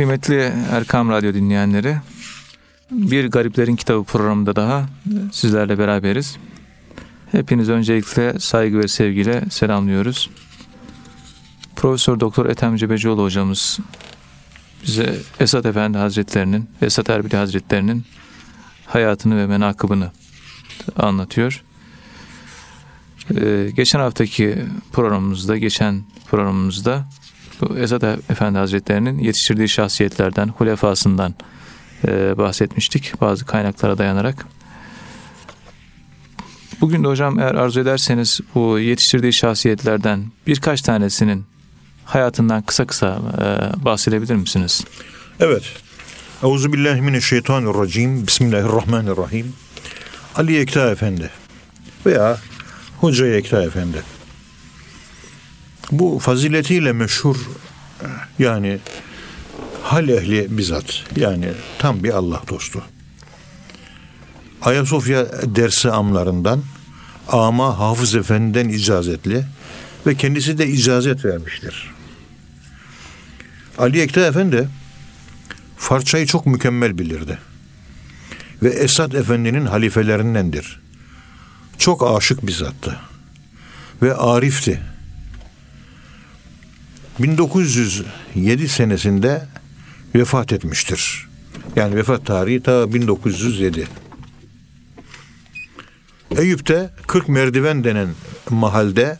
Kıymetli Erkam Radyo dinleyenleri, bir Gariplerin Kitabı programında daha sizlerle beraberiz. Hepiniz öncelikle saygı ve sevgiyle selamlıyoruz. Profesör Doktor Ethem Cebecioğlu hocamız bize Esat Efendi Hazretlerinin, Esat Erbili Hazretlerinin hayatını ve menakıbını anlatıyor. Ee, geçen haftaki programımızda, geçen programımızda bu Esat Efendi Hazretlerinin yetiştirdiği şahsiyetlerden, hulefasından e, bahsetmiştik bazı kaynaklara dayanarak. Bugün de hocam eğer arzu ederseniz bu yetiştirdiği şahsiyetlerden birkaç tanesinin hayatından kısa kısa e, bahsedebilir misiniz? Evet. Euzubillahimineşşeytanirracim. Bismillahirrahmanirrahim. Ali Yekta Efendi veya Hoca Yekta Efendi. Bu faziletiyle meşhur yani hal ehli bizzat yani tam bir Allah dostu. Ayasofya dersi amlarından ama Hafız Efendi'den icazetli ve kendisi de icazet vermiştir. Ali Ekta Efendi Farçayı çok mükemmel bilirdi. Ve Esad Efendi'nin halifelerindendir. Çok aşık bir zattı. Ve arifti. 1907 senesinde vefat etmiştir. Yani vefat tarihi ta 1907. Eyüp'te 40 merdiven denen mahalde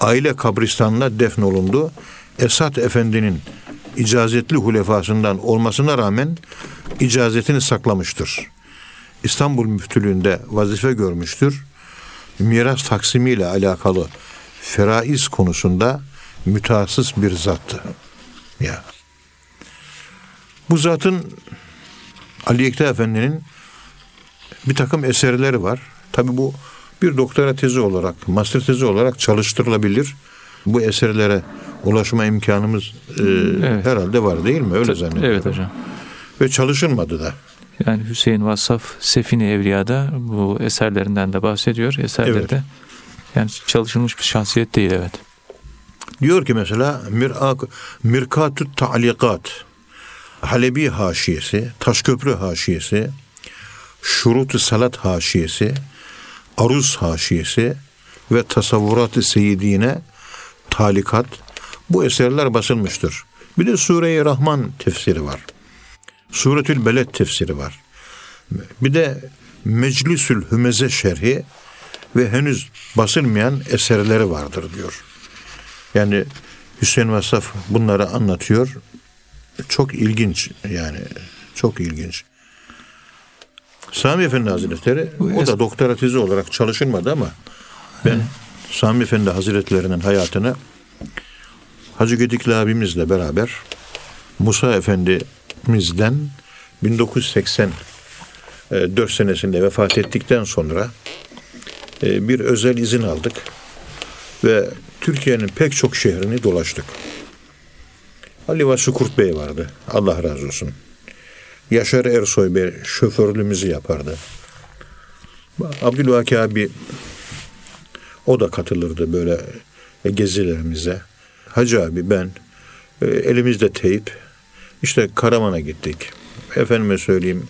aile kabristanına defnolundu. Esat Efendi'nin icazetli hulefasından olmasına rağmen icazetini saklamıştır. İstanbul Müftülüğü'nde vazife görmüştür. Miras taksimiyle alakalı feraiz konusunda mütehassıs bir zattı. Ya. Bu zatın Ali Ekta Efendi'nin bir takım eserleri var. Tabi bu bir doktora tezi olarak, master tezi olarak çalıştırılabilir. Bu eserlere ulaşma imkanımız e, evet. herhalde var değil mi? Öyle zannediyorum. Evet hocam. Ve çalışılmadı da. Yani Hüseyin Vassaf Sefine Evliya'da bu eserlerinden de bahsediyor. Eserleri evet. de yani çalışılmış bir şahsiyet değil evet. Diyor ki mesela Mirkatü Ta'likat Halebi haşiyesi, Taşköprü haşiyesi, Şurut-ı Salat haşiyesi, Aruz haşiyesi ve Tasavvurat-ı Seyyidine talikat bu eserler basılmıştır. Bir de Sure-i Rahman tefsiri var. Suretül Beled tefsiri var. Bir de Meclisül Hümeze şerhi ve henüz basılmayan eserleri vardır diyor. Yani Hüseyin Vasaf bunları anlatıyor. Çok ilginç yani çok ilginç. Sami Efendi Hazretleri o da doktora tezi olarak çalışılmadı ama ben Sami Efendi Hazretlerinin hayatını Hacı Gedikli abimizle beraber Musa Efendimiz'den 1984 senesinde vefat ettikten sonra e, bir özel izin aldık ve Türkiye'nin pek çok şehrini dolaştık. Ali Vasfi Kurt Bey vardı. Allah razı olsun. Yaşar Ersoy Bey şoförlüğümüzü yapardı. Abdülvaki abi o da katılırdı böyle gezilerimize. Hacı abi ben e, elimizde teyip işte Karaman'a gittik. Efendime söyleyeyim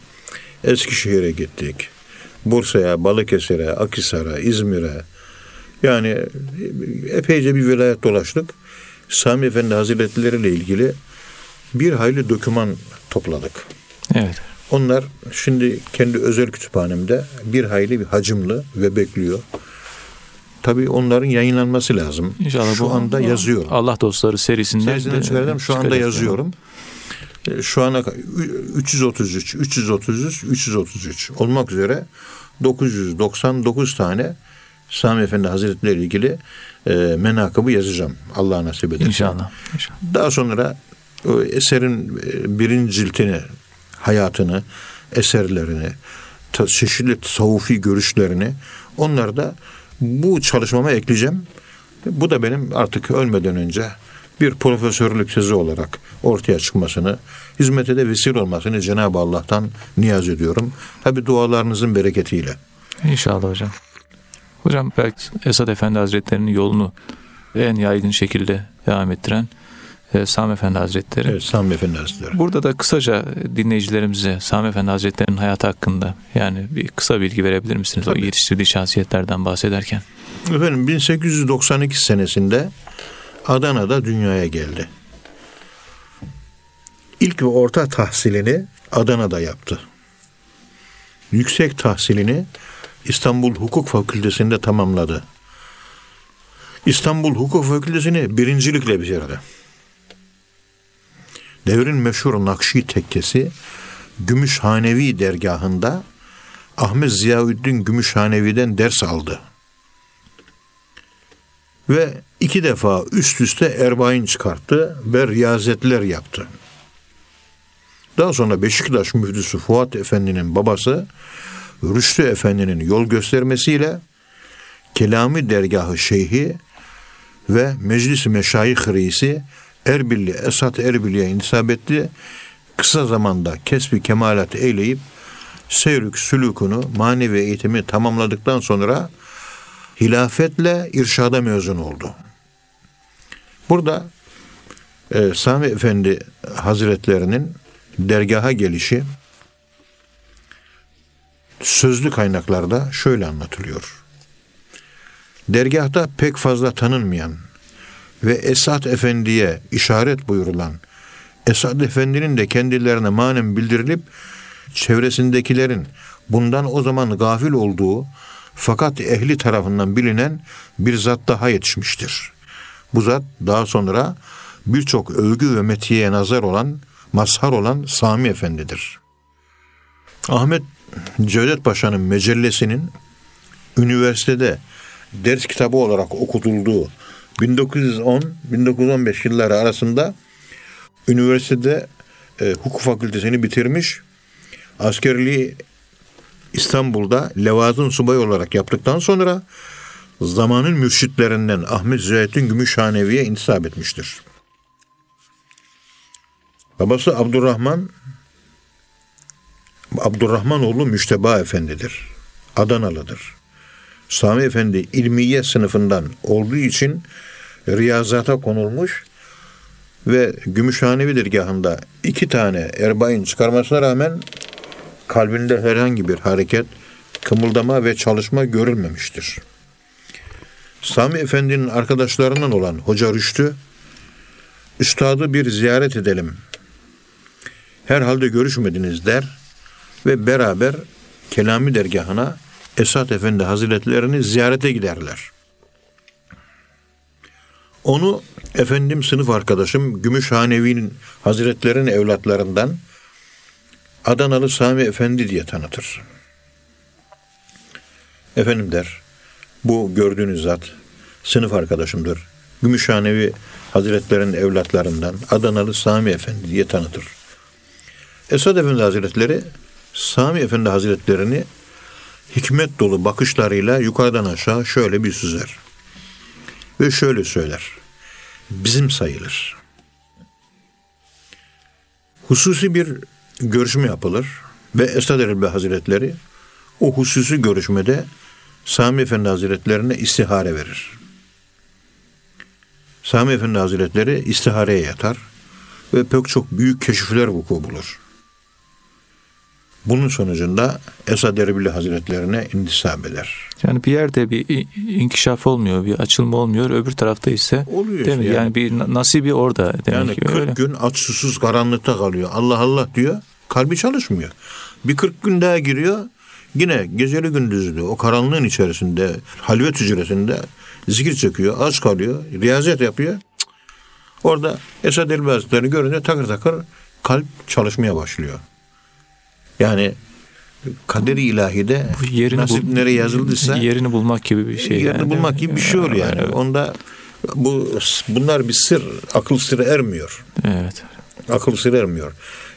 Eskişehir'e gittik. Bursa'ya, Balıkesir'e, Akisar'a, İzmir'e yani e, epeyce bir vilayet dolaştık. Sami Efendi Hazretleri ile ilgili bir hayli doküman topladık. Evet. Onlar şimdi kendi özel kütüphanemde bir hayli bir hacimli ve bekliyor. Tabii onların yayınlanması lazım. İnşallah şu bu anda yazıyorum. Allah dostları serisinden serisinden çıkardım. Şu anda yazıyorum. Yani. Şu ana 333, 333, 333 olmak üzere 999 tane Sami Efendi Hazretleri ile ilgili e, menakıbı yazacağım. Allah nasip ederse. İnşallah. İnşallah. Daha sonra o eserin e, birinci ciltini, hayatını, eserlerini, çeşitli tasavvufi görüşlerini onlar da bu çalışmama ekleyeceğim. Bu da benim artık ölmeden önce bir profesörlük tezi olarak ortaya çıkmasını, hizmete de vesile olmasını Cenab-ı Allah'tan niyaz ediyorum. Tabi dualarınızın bereketiyle. İnşallah hocam. Hocam belki Esad Efendi Hazretleri'nin yolunu en yaygın şekilde devam ettiren e, Sami Efendi Hazretleri. Evet, Sami Efendi Hazretleri. Burada da kısaca dinleyicilerimize Sami Efendi Hazretleri'nin hayatı hakkında yani bir kısa bilgi verebilir misiniz? Tabii. O yetiştirdiği şahsiyetlerden bahsederken. Efendim 1892 senesinde Adana'da dünyaya geldi. İlk ve orta tahsilini Adana'da yaptı. Yüksek tahsilini İstanbul Hukuk Fakültesi'nde tamamladı. İstanbul Hukuk Fakültesini birincilikle bitirdi. Devrin meşhur Nakşi tekkesi Gümüşhanevi dergahında Ahmet Ziyaüddin Gümüşhanevi'den ders aldı ve iki defa üst üste erbain çıkarttı ve riyazetler yaptı. Daha sonra Beşiktaş müftüsü Fuat Efendi'nin babası Rüştü Efendi'nin yol göstermesiyle Kelami Dergahı Şeyhi ve Meclis-i Meşayih Reisi Erbilli Esat Erbilli'ye intisap etti. Kısa zamanda kesbi kemalat eyleyip seyrük sülükünü manevi eğitimi tamamladıktan sonra hilafetle irşada mezun oldu. Burada e, Sami Efendi Hazretlerinin dergaha gelişi sözlü kaynaklarda şöyle anlatılıyor. Dergahta pek fazla tanınmayan ve Esat Efendi'ye işaret buyurulan Esat Efendi'nin de kendilerine manen bildirilip çevresindekilerin bundan o zaman gafil olduğu fakat ehli tarafından bilinen bir zat daha yetişmiştir. Bu zat daha sonra birçok övgü ve metiye nazar olan, mazhar olan Sami Efendi'dir. Ahmet Cevdet Paşa'nın mecellesinin üniversitede ders kitabı olarak okutulduğu 1910-1915 yılları arasında üniversitede e, hukuk fakültesini bitirmiş, askerliği İstanbul'da levazın subayı olarak yaptıktan sonra zamanın mürşitlerinden Ahmet Zührettin Gümüşhanevi'ye intisap etmiştir. Babası Abdurrahman Abdurrahmanoğlu Müşteba Efendi'dir. Adanalıdır. Sami Efendi ilmiye sınıfından olduğu için riyazata konulmuş ve Gümüşhanevi dergahında iki tane erbain çıkarmasına rağmen kalbinde herhangi bir hareket, kımıldama ve çalışma görülmemiştir. Sami Efendi'nin arkadaşlarından olan Hoca Rüştü, Üstadı bir ziyaret edelim. Herhalde görüşmediniz der ve beraber Kelami dergahına Esat Efendi Hazretlerini ziyarete giderler. Onu efendim sınıf arkadaşım Gümüşhanevi'nin Hazretlerinin evlatlarından Adanalı Sami Efendi diye tanıtır. Efendim der, bu gördüğünüz zat sınıf arkadaşımdır. Gümüşhanevi Hazretlerinin evlatlarından Adanalı Sami Efendi diye tanıtır. Esad Efendi Hazretleri Sami Efendi Hazretlerini hikmet dolu bakışlarıyla yukarıdan aşağı şöyle bir süzer. Ve şöyle söyler. Bizim sayılır. Hususi bir görüşme yapılır ve Esad Erbil Hazretleri o hususi görüşmede Sami Efendi Hazretlerine istihare verir. Sami Efendi Hazretleri istihareye yatar ve pek çok büyük keşifler vuku bulur. Bunun sonucunda Esad Erbil Hazretlerine intisap eder. Yani bir yerde bir inkişaf olmuyor, bir açılma olmuyor. Öbür tarafta ise Oluyor değil mi? yani. Yani, bir na- nasibi orada demek Yani ki 40 öyle. gün aç susuz karanlıkta kalıyor. Allah Allah diyor. Kalbi çalışmıyor. Bir 40 gün daha giriyor. Yine geceli gündüzlü o karanlığın içerisinde halvet hücresinde zikir çekiyor. Aç kalıyor. Riyazet yapıyor. Cık. Orada Esad Elbi Hazretleri görünce takır takır kalp çalışmaya başlıyor. Yani kaderi ilahide Bu yerini nasip bul- nereye yazıldıysa yerini bulmak gibi bir şey. yerini yani. bulmak gibi bir şey oluyor yani. Evet. Onda bu bunlar bir sır, akıl sırrı ermiyor. evet. Akıl sır ermiyor.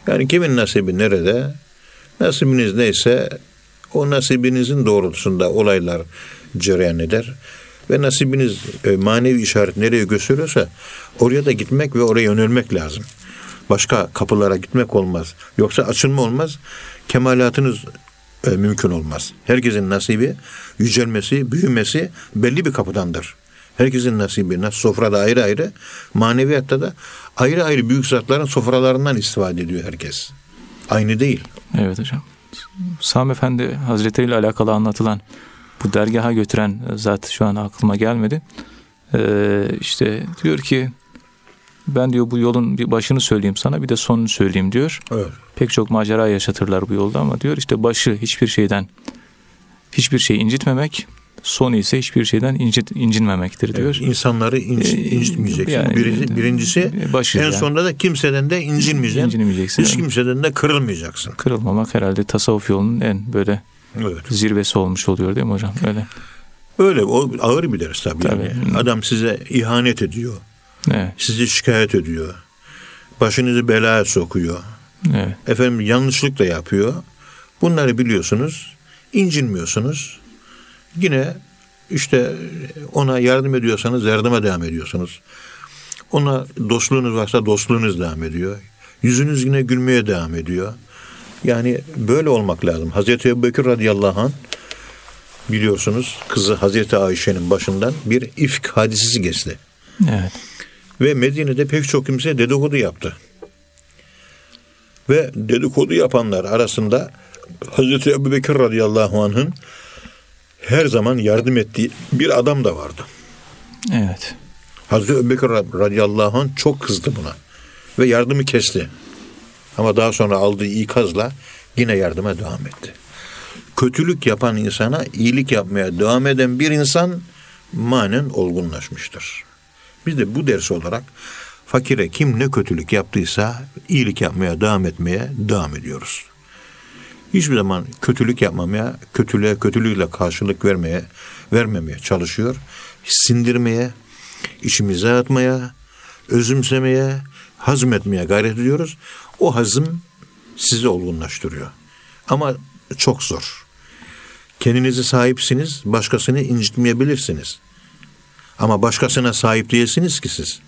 Yani kimin nasibi nerede? Nasibiniz neyse o nasibinizin doğrultusunda olaylar cereyan eder. Ve nasibiniz e, manevi işaret nereye gösteriyorsa oraya da gitmek ve oraya yönelmek lazım. Başka kapılara gitmek olmaz. Yoksa açılma olmaz. Kemalatınız e, mümkün olmaz. Herkesin nasibi, yücelmesi, büyümesi belli bir kapıdandır. Herkesin nasibi sofrada ayrı ayrı, maneviyatta da ayrı ayrı büyük zatların sofralarından istifade ediyor herkes. Aynı değil. Evet hocam. Sami Efendi Hazretleri ile alakalı anlatılan bu dergaha götüren zat şu an aklıma gelmedi. Ee, işte diyor ki ben diyor bu yolun bir başını söyleyeyim sana bir de sonunu söyleyeyim diyor. Evet. Pek çok macera yaşatırlar bu yolda ama diyor işte başı hiçbir şeyden hiçbir şey incitmemek, sonu ise hiçbir şeyden incit, incinmemektir diyor. Evet, insanları inc- Ee, incitmeyeceksin. yani, Birinci- birincisi başı en yani. sonunda da kimseden de incinmeyeceksin. İncinmeyeceksin. Hiç kimseden de kırılmayacaksın. Kırılmamak herhalde tasavvuf yolunun en böyle Evet. zirvesi olmuş oluyor değil mi hocam? Öyle. Öyle o ağır bir ders tabii. Tabii. Yani. Adam size ihanet ediyor. Evet. Sizi şikayet ediyor. Başınızı belaya sokuyor. Evet. Efendim yanlışlık da yapıyor. Bunları biliyorsunuz. incinmiyorsunuz. Yine işte ona yardım ediyorsanız yardıma devam ediyorsunuz. Ona dostluğunuz varsa dostluğunuz devam ediyor. Yüzünüz yine gülmeye devam ediyor. Yani böyle olmak lazım. Hazreti Ebubekir radıyallahu anh biliyorsunuz kızı Hazreti Ayşe'nin başından bir ifk hadisesi geçti. Evet. Ve Medine'de pek çok kimse dedikodu yaptı. Ve dedikodu yapanlar arasında Hazreti Ebubekir radıyallahu anh'ın her zaman yardım ettiği bir adam da vardı. Evet. Hazreti Ebubekir radıyallahu anh çok kızdı buna. Ve yardımı kesti. Ama daha sonra aldığı ikazla yine yardıma devam etti. Kötülük yapan insana iyilik yapmaya devam eden bir insan manen olgunlaşmıştır. Biz de bu ders olarak fakire kim ne kötülük yaptıysa iyilik yapmaya devam etmeye devam ediyoruz. Hiçbir zaman kötülük yapmamaya, kötülüğe kötülükle karşılık vermeye, vermemeye çalışıyor. Sindirmeye, içimize atmaya, özümsemeye, hazmetmeye gayret ediyoruz. O hazım sizi olgunlaştırıyor. Ama çok zor. Kendinize sahipsiniz, başkasını incitmeyebilirsiniz. Ama başkasına sahip değilsiniz ki siz.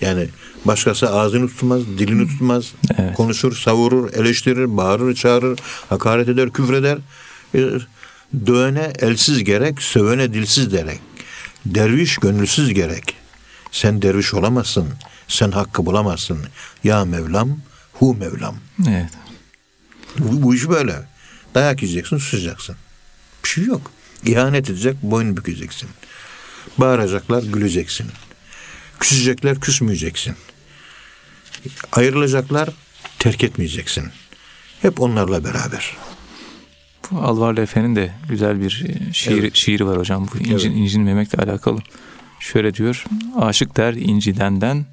Yani başkası ağzını tutmaz, dilini tutmaz, Evet. konuşur, savurur, eleştirir, bağırır, çağırır, hakaret eder, küfreder. E, Dövene elsiz gerek, sövene dilsiz derek. Derviş gönülsüz gerek. Sen derviş olamazsın, sen hakkı bulamazsın. Ya Mevlam, hu Mevlam. Evet. Bu, bu iş böyle. Dayak yiyeceksin, susacaksın. Bir şey yok. İhanet edecek, boyun bükeceksin. Bağıracaklar, güleceksin. Küsecekler, küsmeyeceksin. Ayrılacaklar, terk etmeyeceksin. Hep onlarla beraber. Bu Alvarlı Efe'nin de güzel bir e, şiir, Evet. şiiri var hocam. Bu incin, Evet. incinmemekle alakalı. Şöyle diyor. Aşık der incidenden,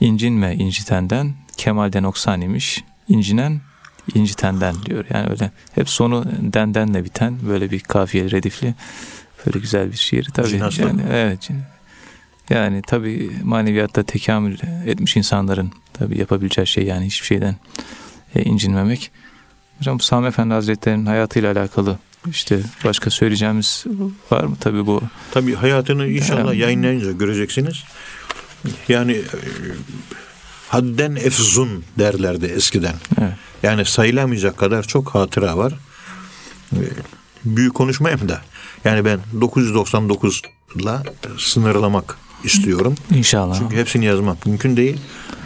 incinme incitenden, kemalden noksan imiş, incinen incitenden diyor. Yani öyle hep sonu dendenle biten böyle bir kafiye redifli böyle güzel bir şiir. Tabii Cinaslı yani, mı? evet. Yani tabii maneviyatta tekamül etmiş insanların tabii yapabileceği şey yani hiçbir şeyden e, incinmemek. Hocam bu Sami Efendi Hazretleri'nin hayatıyla alakalı işte başka söyleyeceğimiz var mı? Tabii bu Tabii hayatını inşallah Evet. yayınlayınca göreceksiniz. Yani e, hadden efzun derlerdi eskiden. evet, Yani sayılamayacak kadar çok hatıra var. Ee, Büyük konuşmayayım da. Yani ben 999'la sınırlamak istiyorum. inşallah. Çünkü hepsini yazmak mümkün değil.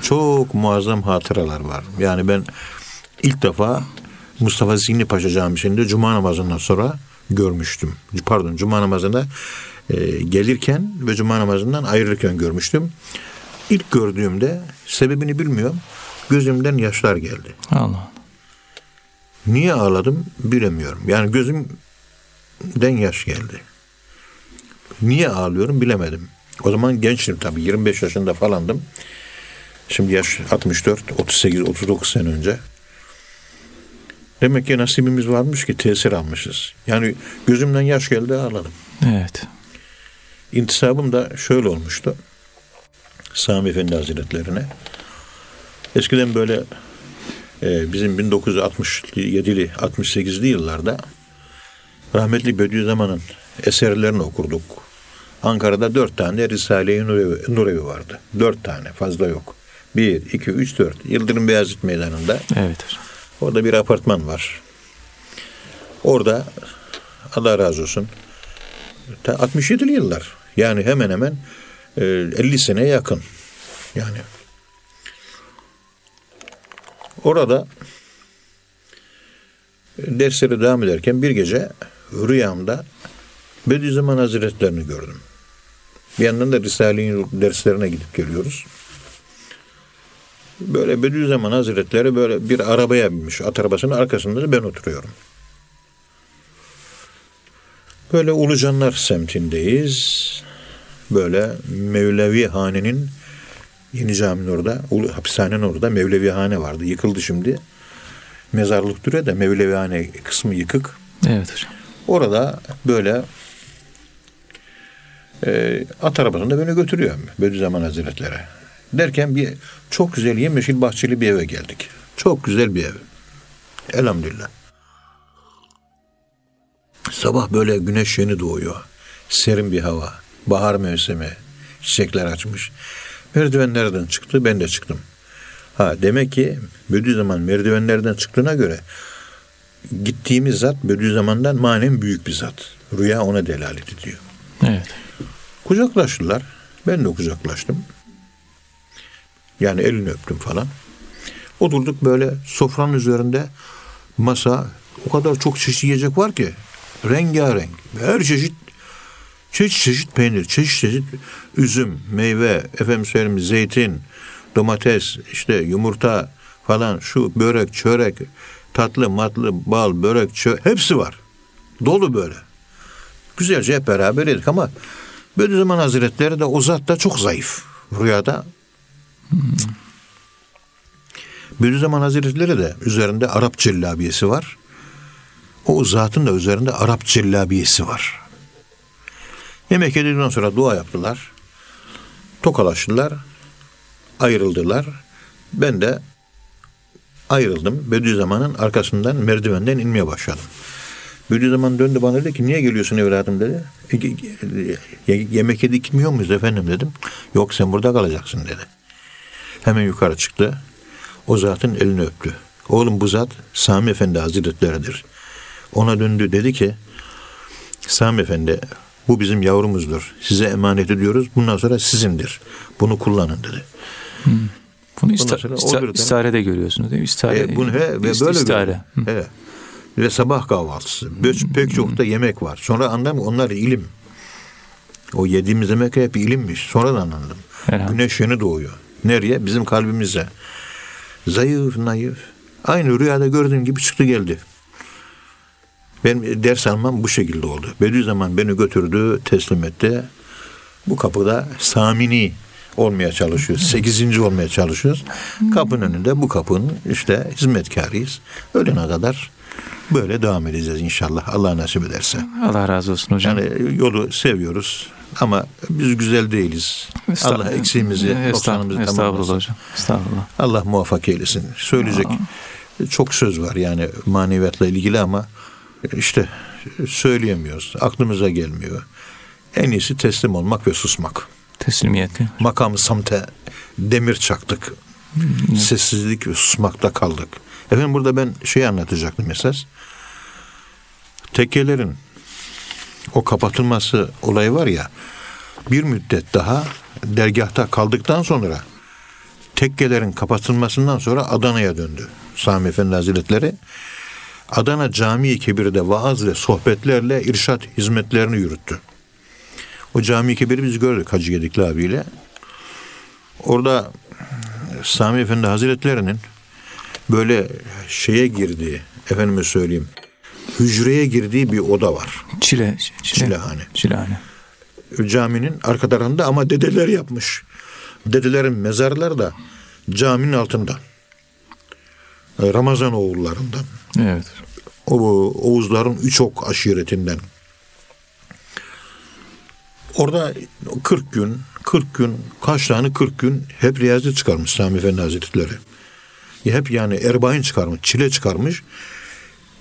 Çok muazzam hatıralar var. Yani ben ilk defa Mustafa Zihni Paşa Camisi'nde Cuma namazından sonra görmüştüm. Pardon Cuma namazına e, gelirken ve Cuma namazından ayrılırken görmüştüm. İlk gördüğümde sebebini bilmiyorum. Gözümden yaşlar geldi. Allah. Niye ağladım bilemiyorum. Yani gözümden yaş geldi. Niye ağlıyorum bilemedim. O zaman gençtim tabii 25 yaşında falandım. Şimdi yaş 64, 38, 39 sene önce. Demek ki nasibimiz varmış ki tesir almışız. Yani gözümden yaş geldi ağladım. Evet. İntisabım da şöyle olmuştu. Sami Efendi Hazretlerine. Eskiden böyle e, bizim 1967'li 68'li yıllarda rahmetli Bediüzzaman'ın eserlerini okurduk. Ankara'da dört tane Risale-i Nurevi, Nurevi vardı. Dört tane fazla yok. Bir, iki, üç, dört. Yıldırım Beyazıt Meydanı'nda Evet hocam. Orada bir apartman var. Orada Allah razı olsun Ta 67'li yıllar. Yani hemen hemen 50 seneye yakın. Yani orada derslere devam ederken bir gece rüyamda Bediüzzaman Hazretlerini gördüm. Bir yandan da Risale-i derslerine gidip geliyoruz. Böyle Bediüzzaman Hazretleri böyle bir arabaya binmiş. At arabasının arkasında da ben oturuyorum. Böyle Ulucanlar semtindeyiz. Böyle Mevlevi Hane'nin Yeni Cami'nin orada, hapishanenin orada Mevlevi Hane vardı. Yıkıldı şimdi. Mezarlık duruyor da Mevlevi Hane kısmı yıkık. Evet hocam. Orada böyle e, at arabasında beni götürüyor Bediüzzaman Hazretleri. Derken bir çok güzel yemyeşil bahçeli bir eve geldik. Çok güzel bir ev. Elhamdülillah. Sabah böyle güneş yeni doğuyor. Serin bir hava. Bahar mevsimi. Çiçekler açmış. Merdivenlerden çıktı. Ben de çıktım. Ha demek ki Bediüzzaman merdivenlerden çıktığına göre gittiğimiz zat Bediüzzaman'dan manen büyük bir zat. Rüya ona delalet ediyor. Evet. Kucaklaştılar. Ben de kucaklaştım. Yani elini öptüm falan. Oturduk böyle sofranın üzerinde masa o kadar çok çeşit yiyecek var ki rengarenk. Her çeşit çeşit çeşit peynir, çeşit çeşit üzüm, meyve, efendim söyleyeyim zeytin, domates, işte yumurta falan şu börek, çörek, tatlı, matlı, bal, börek, çörek hepsi var. Dolu böyle. Güzelce hep beraber yedik ama Bediüzzaman Hazretleri de o zat da çok zayıf. Rüyada Bediüzzaman Hazretleri de üzerinde Arap cellabiyesi var. O zatın da üzerinde Arap cellabiyesi var. Yemek yedikten sonra dua yaptılar. Tokalaştılar. Ayrıldılar. Ben de ayrıldım. Bediüzzaman'ın arkasından merdivenden inmeye başladım. Bediüzzaman döndü bana dedi ki niye geliyorsun evladım dedi. E, yemek yedik gitmiyor muyuz efendim dedim. Yok sen burada kalacaksın dedi. Hemen yukarı çıktı. O zatın elini öptü. Oğlum bu zat Sami Efendi Hazretleridir. Ona döndü dedi ki Sami Efendi bu bizim yavrumuzdur. Size emanet ediyoruz. Bundan sonra sizindir. Bunu kullanın dedi. Hmm. Bunu ista, ista, olur istarede görüyorsunuz değil mi? İstare, E, bunu he, ve böyle istare. görüyorum. Evet. Ve sabah kahvaltısı. Pek, pek çok da yemek var. Sonra anladım onlar ilim. O yediğimiz yemek hep ilimmiş. Sonradan anladım. Elhamdülillah. Güneş yeni doğuyor. Nereye? Bizim kalbimize. Zayıf, naif. Aynı rüyada gördüğüm gibi çıktı geldi. Benim ders almam bu şekilde oldu. Bediüzzaman beni götürdü, teslim etti. Bu kapıda Samini olmaya çalışıyoruz. Sekizinci olmaya çalışıyoruz. Kapının önünde bu kapının işte hizmetkarıyız. Ölene kadar böyle devam edeceğiz inşallah. Allah nasip ederse. Allah razı olsun hocam. Yani yolu seviyoruz ama biz güzel değiliz. Allah eksiğimizi, noksanımızı estağfurullah tamamlasın. hocam. Estağfurullah. Allah muvaffak eylesin. Söyleyecek çok söz var yani maneviyatla ilgili ama işte söyleyemiyoruz. Aklımıza gelmiyor. En iyisi teslim olmak ve susmak. Teslimiyetli. Makamı samte demir çaktık. Sessizlik ve susmakta kaldık. Efendim burada ben şey anlatacaktım esas. Tekkelerin o kapatılması olayı var ya bir müddet daha dergahta kaldıktan sonra tekkelerin kapatılmasından sonra Adana'ya döndü. Sami Efendi Hazretleri Adana Camii Kebir'de vaaz ve sohbetlerle irşat hizmetlerini yürüttü. O Camii Kebir'i biz gördük Hacı Gedikli abiyle. Orada Sami Efendi Hazretleri'nin böyle şeye girdiği, efendime söyleyeyim, hücreye girdiği bir oda var. Çile. Çile. Çilehane. Çilehane. Caminin arka tarafında ama dedeler yapmış. Dedelerin mezarları da caminin altında. Ramazan oğullarından. Evet. O Oğuzların üç ok aşiretinden. Orada 40 gün, 40 gün, kaç tane 40 gün hep riyazi çıkarmış Sami Efendi Hazretleri. Hep yani erbain çıkarmış, çile çıkarmış.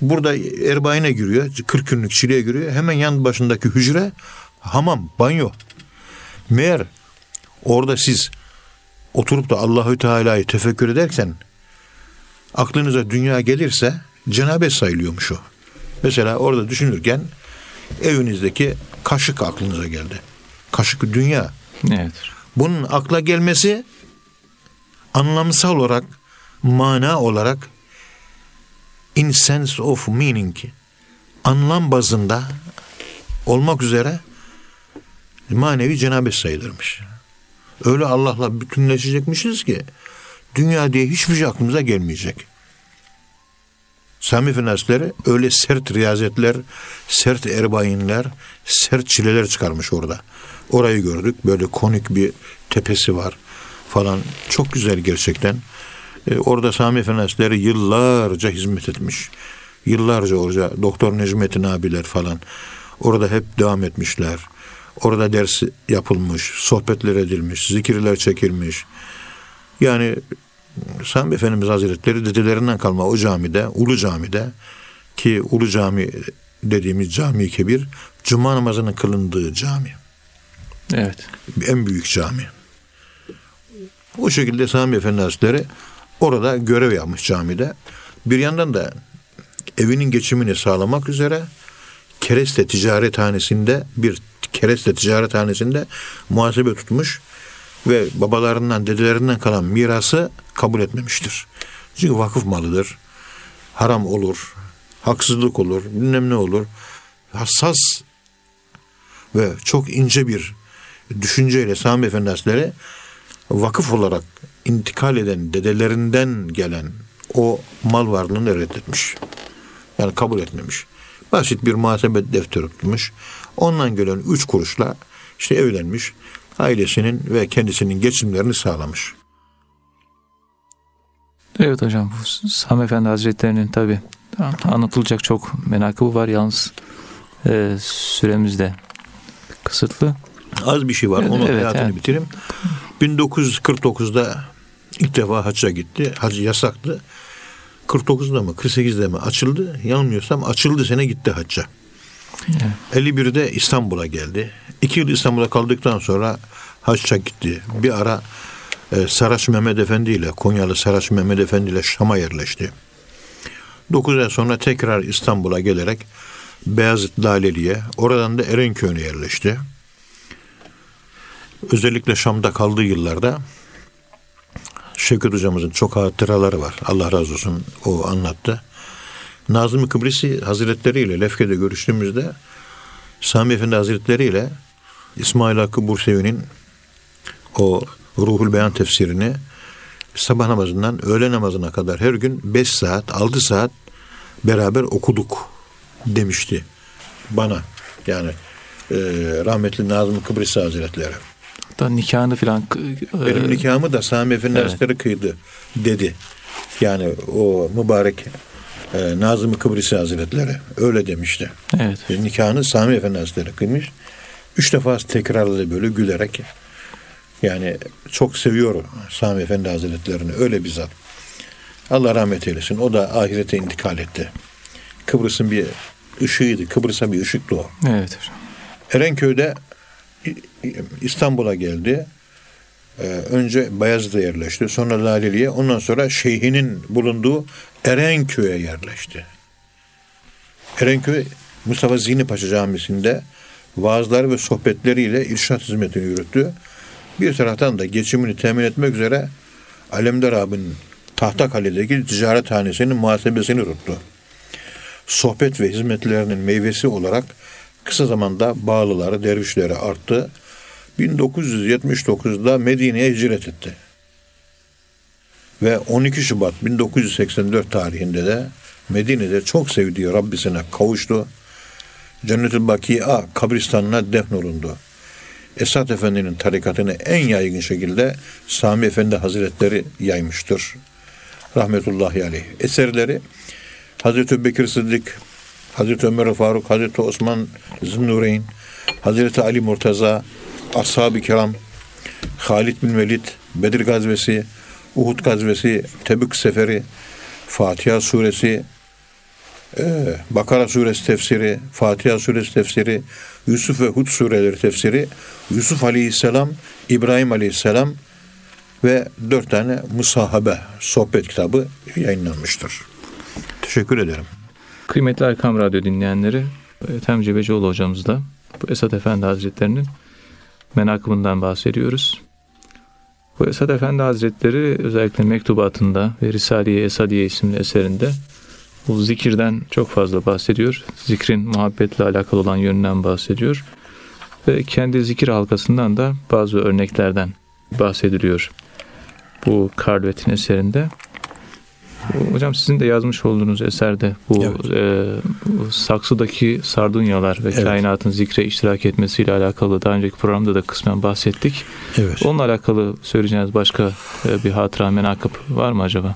Burada erbaine giriyor, 40 günlük çileye giriyor. Hemen yan başındaki hücre hamam, banyo. Meğer orada siz oturup da Allahü Teala'yı tefekkür ederken aklınıza dünya gelirse cenabet sayılıyormuş o. Mesela orada düşünürken evinizdeki Kaşık aklınıza geldi. Kaşık dünya. Evet. Bunun akla gelmesi anlamsal olarak, mana olarak in sense of meaning anlam bazında olmak üzere manevi cenabet sayılırmış. Öyle Allah'la bütünleşecekmişiz ki dünya diye hiçbir şey aklımıza gelmeyecek. Sami Efendisileri öyle sert riyazetler, sert erbayinler, sert çileler çıkarmış orada. Orayı gördük. Böyle konik bir tepesi var falan. Çok güzel gerçekten. Ee, orada Sami Efendisileri yıllarca hizmet etmiş. Yıllarca orada Doktor Necmettin abiler falan. Orada hep devam etmişler. Orada ders yapılmış, sohbetler edilmiş, zikirler çekilmiş. Yani Sami Efendimiz Hazretleri dedelerinden kalma o camide, Ulu Cami'de ki Ulu Cami dediğimiz cami kebir, Cuma namazının kılındığı cami. Evet. En büyük cami. O şekilde Sami Efendi Hazretleri orada görev yapmış camide. Bir yandan da evinin geçimini sağlamak üzere kereste ticarethanesinde bir kereste ticarethanesinde muhasebe tutmuş ve babalarından, dedelerinden kalan mirası kabul etmemiştir. Çünkü vakıf malıdır. Haram olur, haksızlık olur, bilmem ne olur. Hassas ve çok ince bir düşünceyle Sami Efendi Hazretleri vakıf olarak intikal eden dedelerinden gelen o mal varlığını reddetmiş. Yani kabul etmemiş. Basit bir muhasebe defteri tutmuş. Ondan gelen üç kuruşla işte evlenmiş. Ailesinin ve kendisinin geçimlerini sağlamış. Evet hocam bu Sami Efendi Hazretleri'nin tabi anlatılacak çok menakıbı var yalnız e, süremiz de kısıtlı. Az bir şey var. Onu Evet, hayatını yani. bitireyim. 1949'da ilk defa hacca gitti. Hac yasaktı. 49'da mı 48'de mi açıldı. Yanılmıyorsam açıldı sene gitti hacca. 51'de İstanbul'a geldi. İki yıl İstanbul'a kaldıktan sonra hacca gitti. Bir ara e, Saraç Mehmet Efendi ile Konyalı Saraç Mehmet Efendi ile Şam'a yerleşti. 9 ay sonra tekrar İstanbul'a gelerek Beyazıt Laleli'ye, oradan da Erenköy'üne yerleşti. Özellikle Şam'da kaldığı yıllarda Şevket hocamızın çok hatıraları var. Allah razı olsun o anlattı. Nazım Kıbrisi Hazretleri ile Lefke'de görüştüğümüzde Sami Efendi Hazretleri ile İsmail Hakkı Bursevi'nin o Ruhul Beyan tefsirini sabah namazından öğle namazına kadar her gün 5 saat, 6 saat beraber okuduk demişti bana. Yani e, rahmetli Nazım Kıbrisi Hazretleri. Hatta nikahını filan e, Benim nikahımı da Sami Efendi Evet. Hazretleri kıydı dedi. Yani o mübarek e, Nazım Kıbrisi Hazretleri öyle demişti. evet. Nikahını Sami Efendi Hazretleri kıymış. Üç defa tekrarladı böyle gülerek. Yani çok seviyor Sami Efendi Hazretlerini öyle bir zat. Allah rahmet eylesin. O da ahirete intikal etti. Kıbrıs'ın bir ışığıydı. Kıbrıs'a bir ışıktı o. Evet hocam. Erenköy'de İstanbul'a geldi. Ee, önce Bayezid'e yerleşti. Sonra Laleli'ye. Ondan sonra şeyhinin bulunduğu Erenköy'e yerleşti. Erenköy Mustafa Zihni Paşa Camisi'nde vaazları ve sohbetleriyle irşat hizmetini yürüttü. Bir taraftan da geçimini temin etmek üzere Alemdar abinin Tahtakale'deki ticarethanesinin muhasebesini tuttu. Sohbet ve hizmetlerinin meyvesi olarak kısa zamanda bağlıları, dervişleri arttı. 1979'da Medine'ye hicret etti. Ve 12 Şubat 1984 tarihinde de Medine'de çok sevdiği Rabbisine kavuştu. Cennet-ül Baki'a kabristanına defnolundu. Esat Efendi'nin tarikatını en yaygın şekilde Sami Efendi Hazretleri yaymıştır. Rahmetullahi aleyh. Eserleri Hazreti Bekir Sıddık, Hazreti Ömer Faruk, Hazreti Osman Zünnureyn, Hazreti Ali Murtaza, Ashab-ı Kiram, Halid bin Velid, Bedir Gazvesi, Uhud Gazvesi, Tebük Seferi, Fatiha Suresi, e, Bakara Suresi tefsiri, Fatiha Suresi tefsiri, Yusuf ve Hud sureleri tefsiri, Yusuf Aleyhisselam, İbrahim Aleyhisselam ve dört tane musahabe sohbet kitabı yayınlanmıştır. Teşekkür ederim. Kıymetli Erkam Radyo dinleyenleri, Ethem Cebecioğlu hocamızla Bu Esad Efendi Hazretleri'nin menakımından bahsediyoruz. Bu Esad Efendi Hazretleri özellikle mektubatında ve Risale-i Esadiye isimli eserinde bu zikirden çok fazla bahsediyor. Zikrin muhabbetle alakalı olan yönünden bahsediyor. Ve kendi zikir halkasından da bazı örneklerden bahsediliyor. Bu Karlvet'in eserinde. Hocam sizin de yazmış olduğunuz eserde bu, Evet. e, saksıdaki sardunyalar ve Evet. kainatın zikre iştirak etmesiyle alakalı daha önceki programda da kısmen bahsettik. Evet. Onunla alakalı söyleyeceğiniz başka e, bir hatıra menakıb var mı acaba?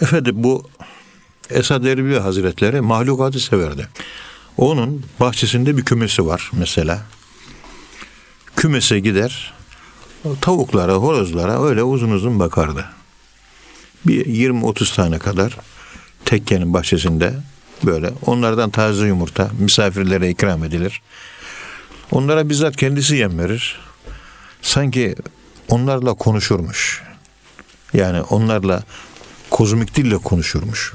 Efendim bu Esad Erbil Hazretleri mahlukatı severdi. Onun bahçesinde bir kümesi var mesela. Kümese gider, tavuklara, horozlara öyle uzun uzun bakardı. Bir 20-30 tane kadar tekkenin bahçesinde böyle onlardan taze yumurta misafirlere ikram edilir. Onlara bizzat kendisi yem verir. Sanki onlarla konuşurmuş. Yani onlarla kozmik dille konuşurmuş.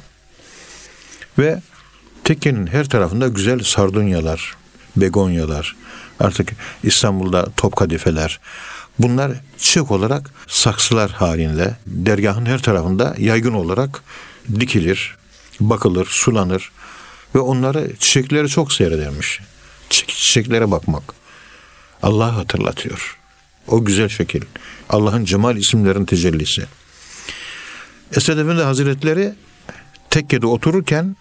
Ve tekkenin her tarafında güzel sardunyalar, begonyalar, artık İstanbul'da top kadifeler. Bunlar çiçek olarak saksılar halinde dergahın her tarafında yaygın olarak dikilir, bakılır, sulanır ve onları çiçekleri çok seyredermiş. Çi- Çiçeklere bakmak. Allah'ı hatırlatıyor. O güzel şekil. Allah'ın cemal isimlerin tecellisi. Esed Efendi Hazretleri tekkede otururken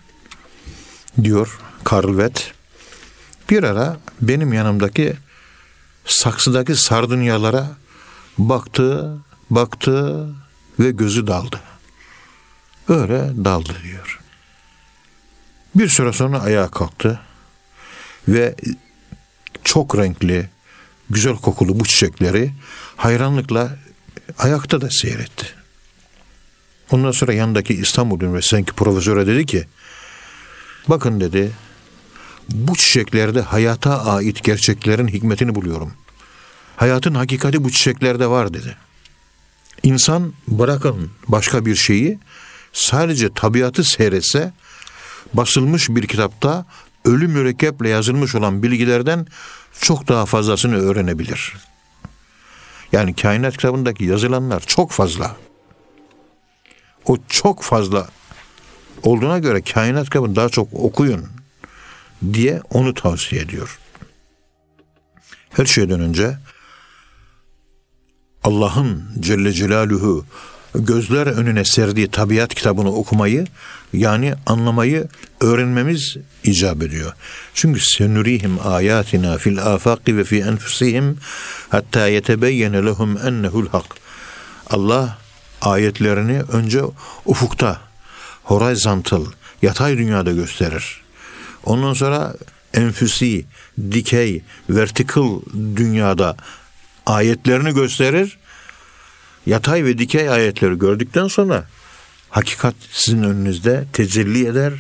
diyor Karlvet bir ara benim yanımdaki saksıdaki sardunyalara baktı, baktı ve gözü daldı. Öyle daldı diyor. Bir süre sonra ayağa kalktı ve çok renkli, güzel kokulu bu çiçekleri hayranlıkla ayakta da seyretti. Ondan sonra yanındaki İstanbul Üniversitesi'ndeki profesöre dedi ki bakın dedi bu çiçeklerde hayata ait gerçeklerin hikmetini buluyorum. Hayatın hakikati bu çiçeklerde var dedi. İnsan bırakın başka bir şeyi sadece tabiatı seyretse basılmış bir kitapta ölü mürekkeple yazılmış olan bilgilerden çok daha fazlasını öğrenebilir. Yani kainat kitabındaki yazılanlar çok fazla o çok fazla olduğuna göre kainat kitabını daha çok okuyun diye onu tavsiye ediyor. Her şeyden önce Allah'ın Celle Celaluhu gözler önüne serdiği tabiat kitabını okumayı yani anlamayı öğrenmemiz icap ediyor. Çünkü senurihim ayatina fil afaki ve fi enfusihim hatta yetebeyyene lehum ennehu'l hak. Allah ayetlerini önce ufukta, horizontal, yatay dünyada gösterir. Ondan sonra enfüsi, dikey, vertical dünyada ayetlerini gösterir. Yatay ve dikey ayetleri gördükten sonra hakikat sizin önünüzde tecelli eder.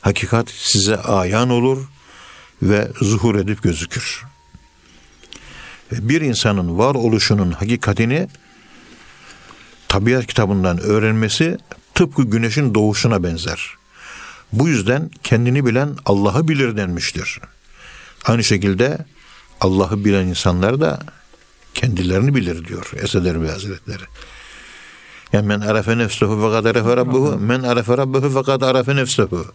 Hakikat size ayan olur ve zuhur edip gözükür. Bir insanın varoluşunun hakikatini tabiat kitabından öğrenmesi tıpkı güneşin doğuşuna benzer. Bu yüzden kendini bilen Allah'ı bilir denmiştir. Aynı şekilde Allah'ı bilen insanlar da kendilerini bilir diyor Esed Erbil Hazretleri. Yani men arefe nefsehu ve kad arefe rabbuhu men arefe rabbuhu ve kad arefe nefsehu.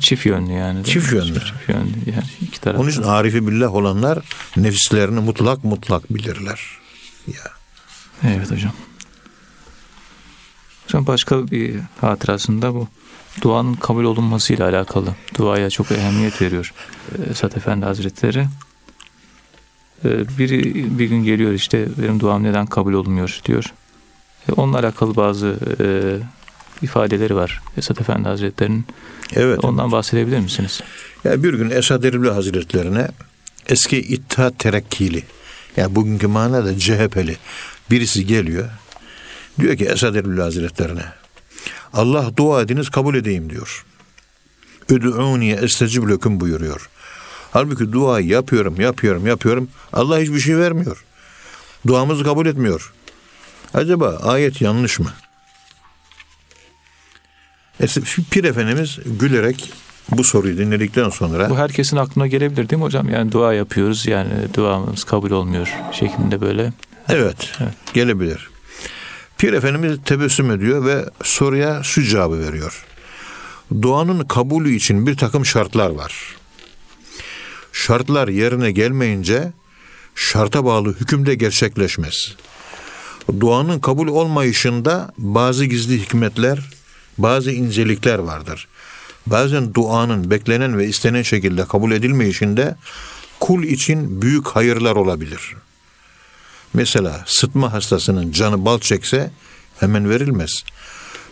Çift yönlü yani. Çift mi? yönlü. Çift yönlü yani iki taraf. Onun için arifi billah olanlar nefislerini mutlak mutlak bilirler. Ya. Evet hocam. Hocam başka bir hatırasında bu duanın kabul olunmasıyla alakalı. Duaya çok ehemmiyet veriyor e, Esat Efendi Hazretleri. E, Biri bir gün geliyor işte benim duam neden kabul olmuyor diyor. E, Onunla alakalı bazı ifadeleri var Esat Efendi Hazretleri'nin. Evet. Ondan bahsedebilir misiniz? Ya bir gün Esad Erbil Hazretlerine eski İttihat Terakkili yani bugünkü manada CHP'li birisi geliyor. Diyor ki Esad Erbil Hazretlerine Allah dua ediniz kabul edeyim diyor. Üdü'uni estecib leküm buyuruyor. Halbuki duayı yapıyorum, yapıyorum, yapıyorum. Allah hiçbir şey vermiyor. Duamızı kabul etmiyor. Acaba ayet yanlış mı? Es- Pir Efendimiz gülerek bu soruyu dinledikten sonra Bu herkesin aklına gelebilir değil mi hocam? Yani dua yapıyoruz yani duamız kabul olmuyor şeklinde böyle. evet, gelebilir. Pir Efendimiz tebessüm ediyor ve soruya şu cevabı veriyor. Duanın kabulü için bir takım şartlar var. Şartlar yerine gelmeyince şarta bağlı hüküm de gerçekleşmez. Duanın kabul olmayışında bazı gizli hikmetler, bazı incelikler vardır. Bazen duanın beklenen ve istenen şekilde kabul edilmeyişinde kul için büyük hayırlar olabilir. Mesela sıtma hastasının canı bal çekse hemen verilmez.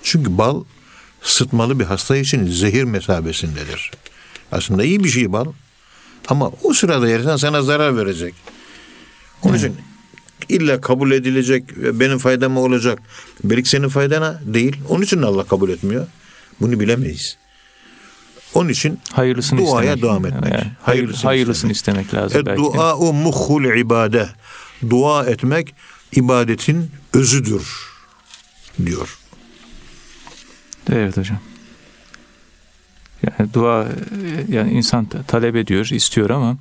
Çünkü bal sıtmalı bir hasta için zehir mesabesindedir. Aslında iyi bir şey bal. Ama o sırada yersen sana zarar verecek. Onun için illa kabul edilecek ve benim faydama olacak. Belki senin faydana değil. Onun için Allah kabul etmiyor. Bunu bilemeyiz. Onun için Hayırlısını Duaya istemek. devam etmek. Yani hayır, Hayırlısını hayırlısını, istemek lazım e, dua o muhul ibade. Dua etmek ibadetin özüdür diyor. Evet hocam. Yani dua yani insan ta- talep ediyor, istiyor ama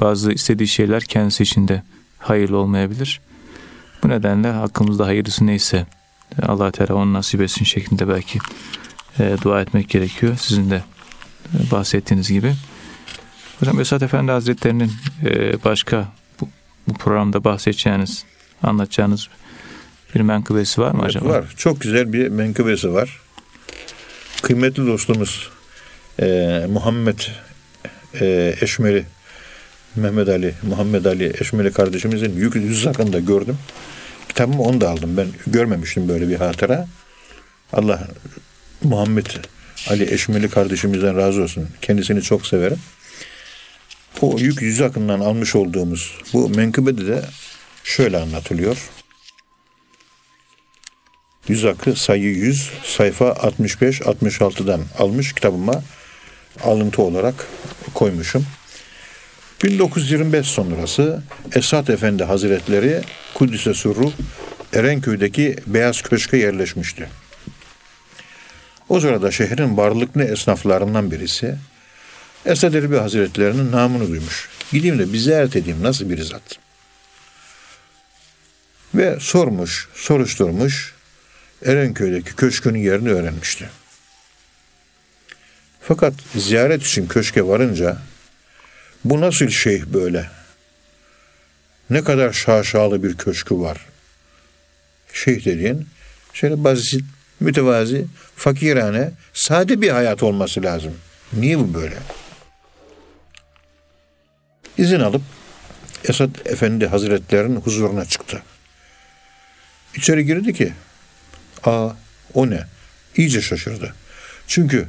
bazı istediği şeyler kendisi için de hayırlı olmayabilir. Bu nedenle hakkımızda hayırlısı neyse Allah Teala onu nasip etsin şeklinde belki e, dua etmek gerekiyor. Sizin de e, bahsettiğiniz gibi. Hocam Esat Efendi Hazretleri'nin e, başka bu, programda bahsedeceğiniz, anlatacağınız bir menkıbesi var mı Evet, acaba? var. Çok güzel bir menkıbesi var. Kıymetli dostumuz e, Muhammed e, Eşmeli Mehmet Ali, Muhammed Ali Eşmeli kardeşimizin yük yüz hakkında gördüm. Kitabımı onu da aldım. Ben görmemiştim böyle bir hatıra. Allah Muhammed Ali Eşmeli kardeşimizden razı olsun. Kendisini çok severim. O yük yüz hakkından almış olduğumuz bu menkıbede de şöyle anlatılıyor. Yüz Hakkı sayı 100 sayfa 65-66'dan almış kitabıma alıntı olarak koymuşum. 1925 sonrası Esat Efendi Hazretleri Kudüs'e Surru Erenköy'deki Beyaz Köşk'e yerleşmişti. O sırada şehrin varlıklı esnaflarından birisi Esad Erbil Hazretleri'nin namını duymuş. Gideyim de bir ziyaret edeyim nasıl bir zat. Ve sormuş, soruşturmuş. Erenköy'deki köşkünün yerini öğrenmişti. Fakat ziyaret için köşke varınca bu nasıl şeyh böyle? Ne kadar şaşalı bir köşkü var. Şeyh dediğin şöyle basit, mütevazi, fakirane, sade bir hayat olması lazım. Niye bu böyle? İzin alıp Esad Efendi Hazretlerinin huzuruna çıktı. İçeri girdi ki Aa o ne? İyice şaşırdı. Çünkü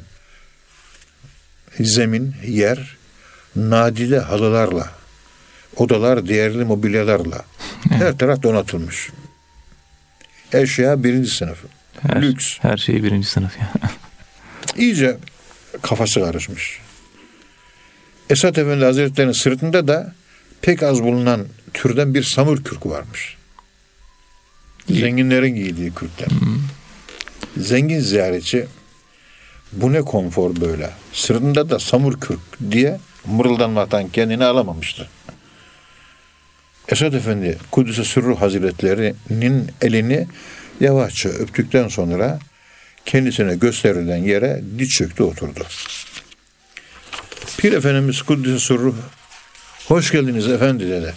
zemin, yer nadide halılarla, odalar değerli mobilyalarla her taraf donatılmış. Eşya birinci sınıf. Her, Lüks. Her şey birinci sınıf ya. İyice kafası karışmış. Esat Efendi Hazretleri'nin sırtında da pek az bulunan türden bir samur kürkü varmış. Zenginlerin giydiği kürkten. Zengin ziyaretçi bu ne konfor böyle. Sırtında da samur kürk diye mırıldanmaktan kendini alamamıştı. Esad Efendi Kudüs'e Sürru Hazretleri'nin elini yavaşça öptükten sonra kendisine gösterilen yere diz çöktü oturdu. Pir Efendimiz Kudüs'e Sürru hoş geldiniz efendi dedi.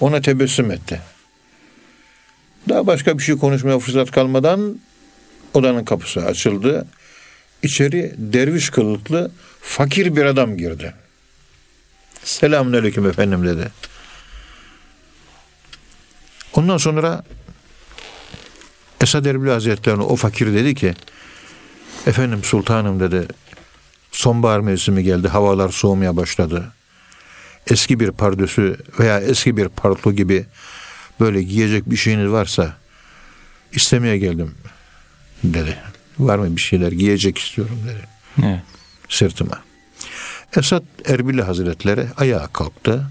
Ona tebessüm etti. Daha başka bir şey konuşmaya fırsat kalmadan odanın kapısı açıldı. İçeri derviş kılıklı fakir bir adam girdi. Selamünaleyküm efendim dedi. Ondan sonra Esad Erbil Hazretleri'ne o fakir dedi ki efendim sultanım dedi sonbahar mevsimi geldi havalar soğumaya başladı. Eski bir pardösü veya eski bir parto gibi böyle giyecek bir şeyiniz varsa istemeye geldim dedi. Var mı bir şeyler giyecek istiyorum dedi Evet. sırtıma. Esat Erbil Hazretleri ayağa kalktı.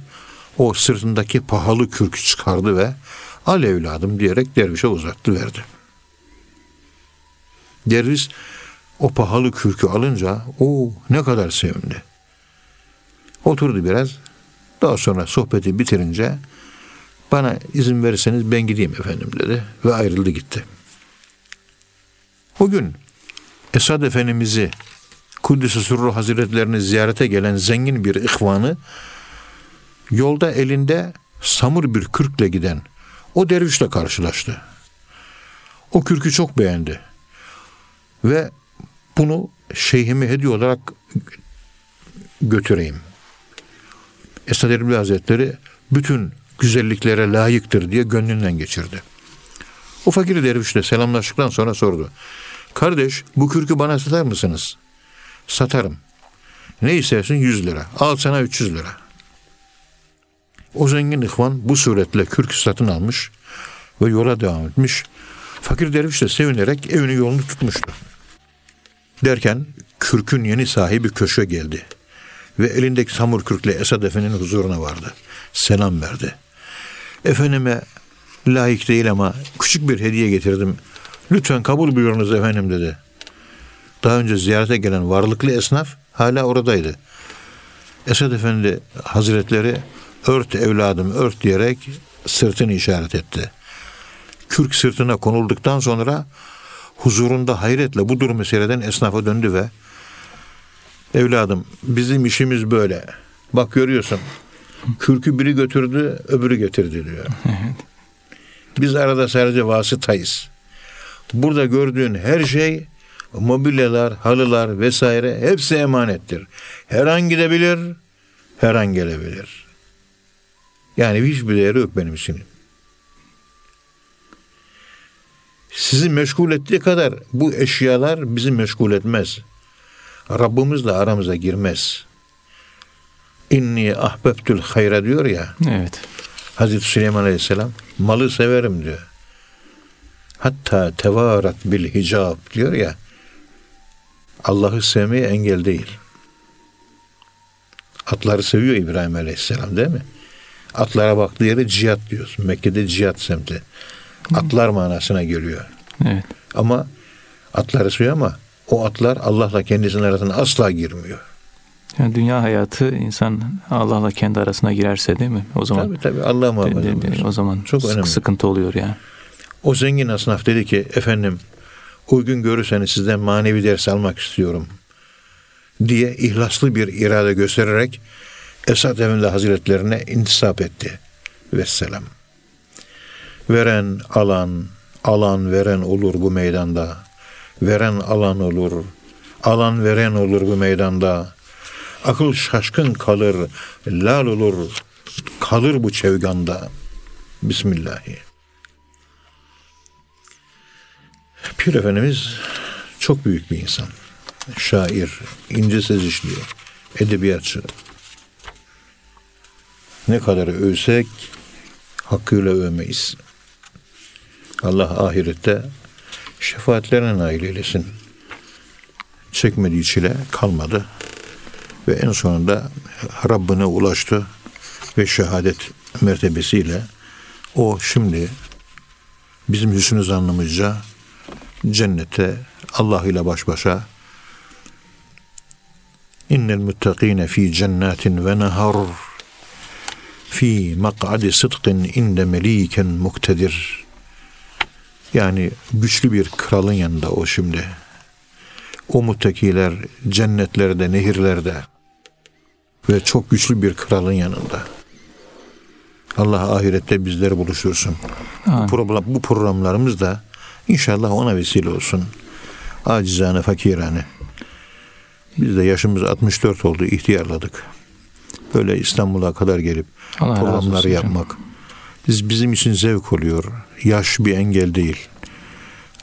O sırtındaki pahalı kürkü çıkardı ve al evladım diyerek dervişe uzattı verdi. Derviş o pahalı kürkü alınca o ne kadar sevindi. Oturdu biraz. Daha sonra sohbeti bitirince bana izin verirseniz ben gideyim efendim dedi ve ayrıldı gitti. Bugün Esad Efendimiz'i Kuddüs-ü Sürru Hazretlerini ziyarete gelen zengin bir ihvanı yolda elinde samur bir kürkle giden o dervişle karşılaştı. O kürkü çok beğendi. Ve bunu şeyhime hediye olarak götüreyim. Esad Erbil Hazretleri bütün güzelliklere layıktır diye gönlünden geçirdi. O fakir dervişle selamlaştıktan sonra sordu. Kardeş bu kürkü bana satar mısınız? Satarım. Ne istersin? 100 lira. Al sana 300 lira. O zengin ihvan bu suretle kürkü satın almış ve yola devam etmiş. Fakir derviş de sevinerek evini yolunu tutmuştu. Derken kürkün yeni sahibi köşe geldi. Ve elindeki samur kürkle Esad Efendi'nin huzuruna vardı. Selam verdi. Efendime layık değil ama küçük bir hediye getirdim. Lütfen kabul buyurunuz efendim dedi. Daha önce ziyarete gelen varlıklı esnaf hala oradaydı. Esad Efendi Hazretleri ört evladım ört diyerek sırtını işaret etti. Kürk sırtına konulduktan sonra huzurunda hayretle bu durumu seyreden esnafa döndü ve evladım bizim işimiz böyle. Bak görüyorsun kürkü biri götürdü öbürü getirdi diyor. Biz arada sadece vasıtayız. Burada gördüğün her şey mobilyalar, halılar vesaire hepsi emanettir. Her an gidebilir, her an gelebilir. Yani hiçbir değeri yok benim için. Sizi meşgul ettiği kadar bu eşyalar bizi meşgul etmez. Rabbimizle aramıza girmez. İnni ahbebtül hayra diyor ya. Evet. Hazreti Süleyman Aleyhisselam malı severim diyor. Hatta tevarat bil hicab diyor ya. Allah'ı sevmeye engel değil. Atları seviyor İbrahim Aleyhisselam değil mi? Atlara baktığı yere cihat diyorsun. Mekke'de cihat semti. Atlar manasına geliyor. Evet. Ama atları seviyor ama o atlar Allah'la kendisinin arasına asla girmiyor. Yani dünya hayatı insan Allah'la kendi arasına girerse değil mi? O zaman Tabii tabii Allah muhafaza o zaman Çok sık- önemli. sıkıntı oluyor yani. O zengin asnaf dedi ki efendim uygun görürseniz sizden manevi ders almak istiyorum diye ihlaslı bir irade göstererek Esad Efendi Hazretlerine intisap etti. Vesselam. Veren alan, alan veren olur bu meydanda. Veren alan olur, alan veren olur bu meydanda. Akıl şaşkın kalır, lal olur, kalır bu çevganda. Bismillahirrahmanirrahim. Pir Efendimiz çok büyük bir insan. Şair, ince ses işliyor, edebiyatçı. Ne kadar övsek hakkıyla övmeyiz. Allah ahirette şefaatlerine nail eylesin. Çekmediği çile kalmadı. Ve en sonunda Rabbine ulaştı ve şehadet mertebesiyle o şimdi bizim hüsnü zannımızca cennete Allah ile baş başa innel muttakine fi cennetin ve nehar fi mak'adi sıdkın inde meliken muktedir yani güçlü bir kralın yanında o şimdi o muttakiler cennetlerde nehirlerde ve çok güçlü bir kralın yanında Allah ahirette bizleri buluştursun. Amin. Program, bu programlarımız da inşallah ona vesile olsun. Acizane, fakirane. Biz de yaşımız 64 oldu, ihtiyarladık. Böyle İstanbul'a kadar gelip Allah programları yapmak. Biz, bizim için zevk oluyor. Yaş bir engel değil.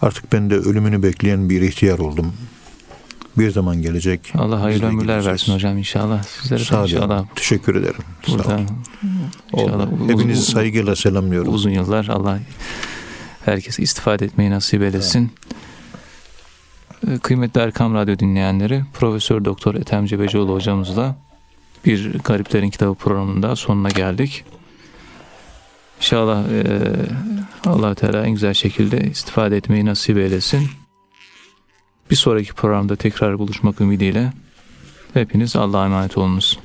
Artık ben de ölümünü bekleyen bir ihtiyar oldum. Bir zaman gelecek. Allah hayırlı ömürler versin hocam inşallah. Sizlere Sağ olun. inşallah Teşekkür ederim. Sağ burada olun. inşallah uzun- Hepinizi saygıyla selamlıyorum. uzun yıllar Allah herkese istifade etmeyi nasip eylesin. Ee, Kıymetli Erkam Radyo dinleyenleri, Profesör Doktor Ethem Cebecioğlu hocamızla bir Gariplerin Kitabı programında sonuna geldik. İnşallah e, allah Teala en güzel şekilde istifade etmeyi nasip eylesin. Bir sonraki programda tekrar buluşmak ümidiyle hepiniz Allah'a emanet olunuz.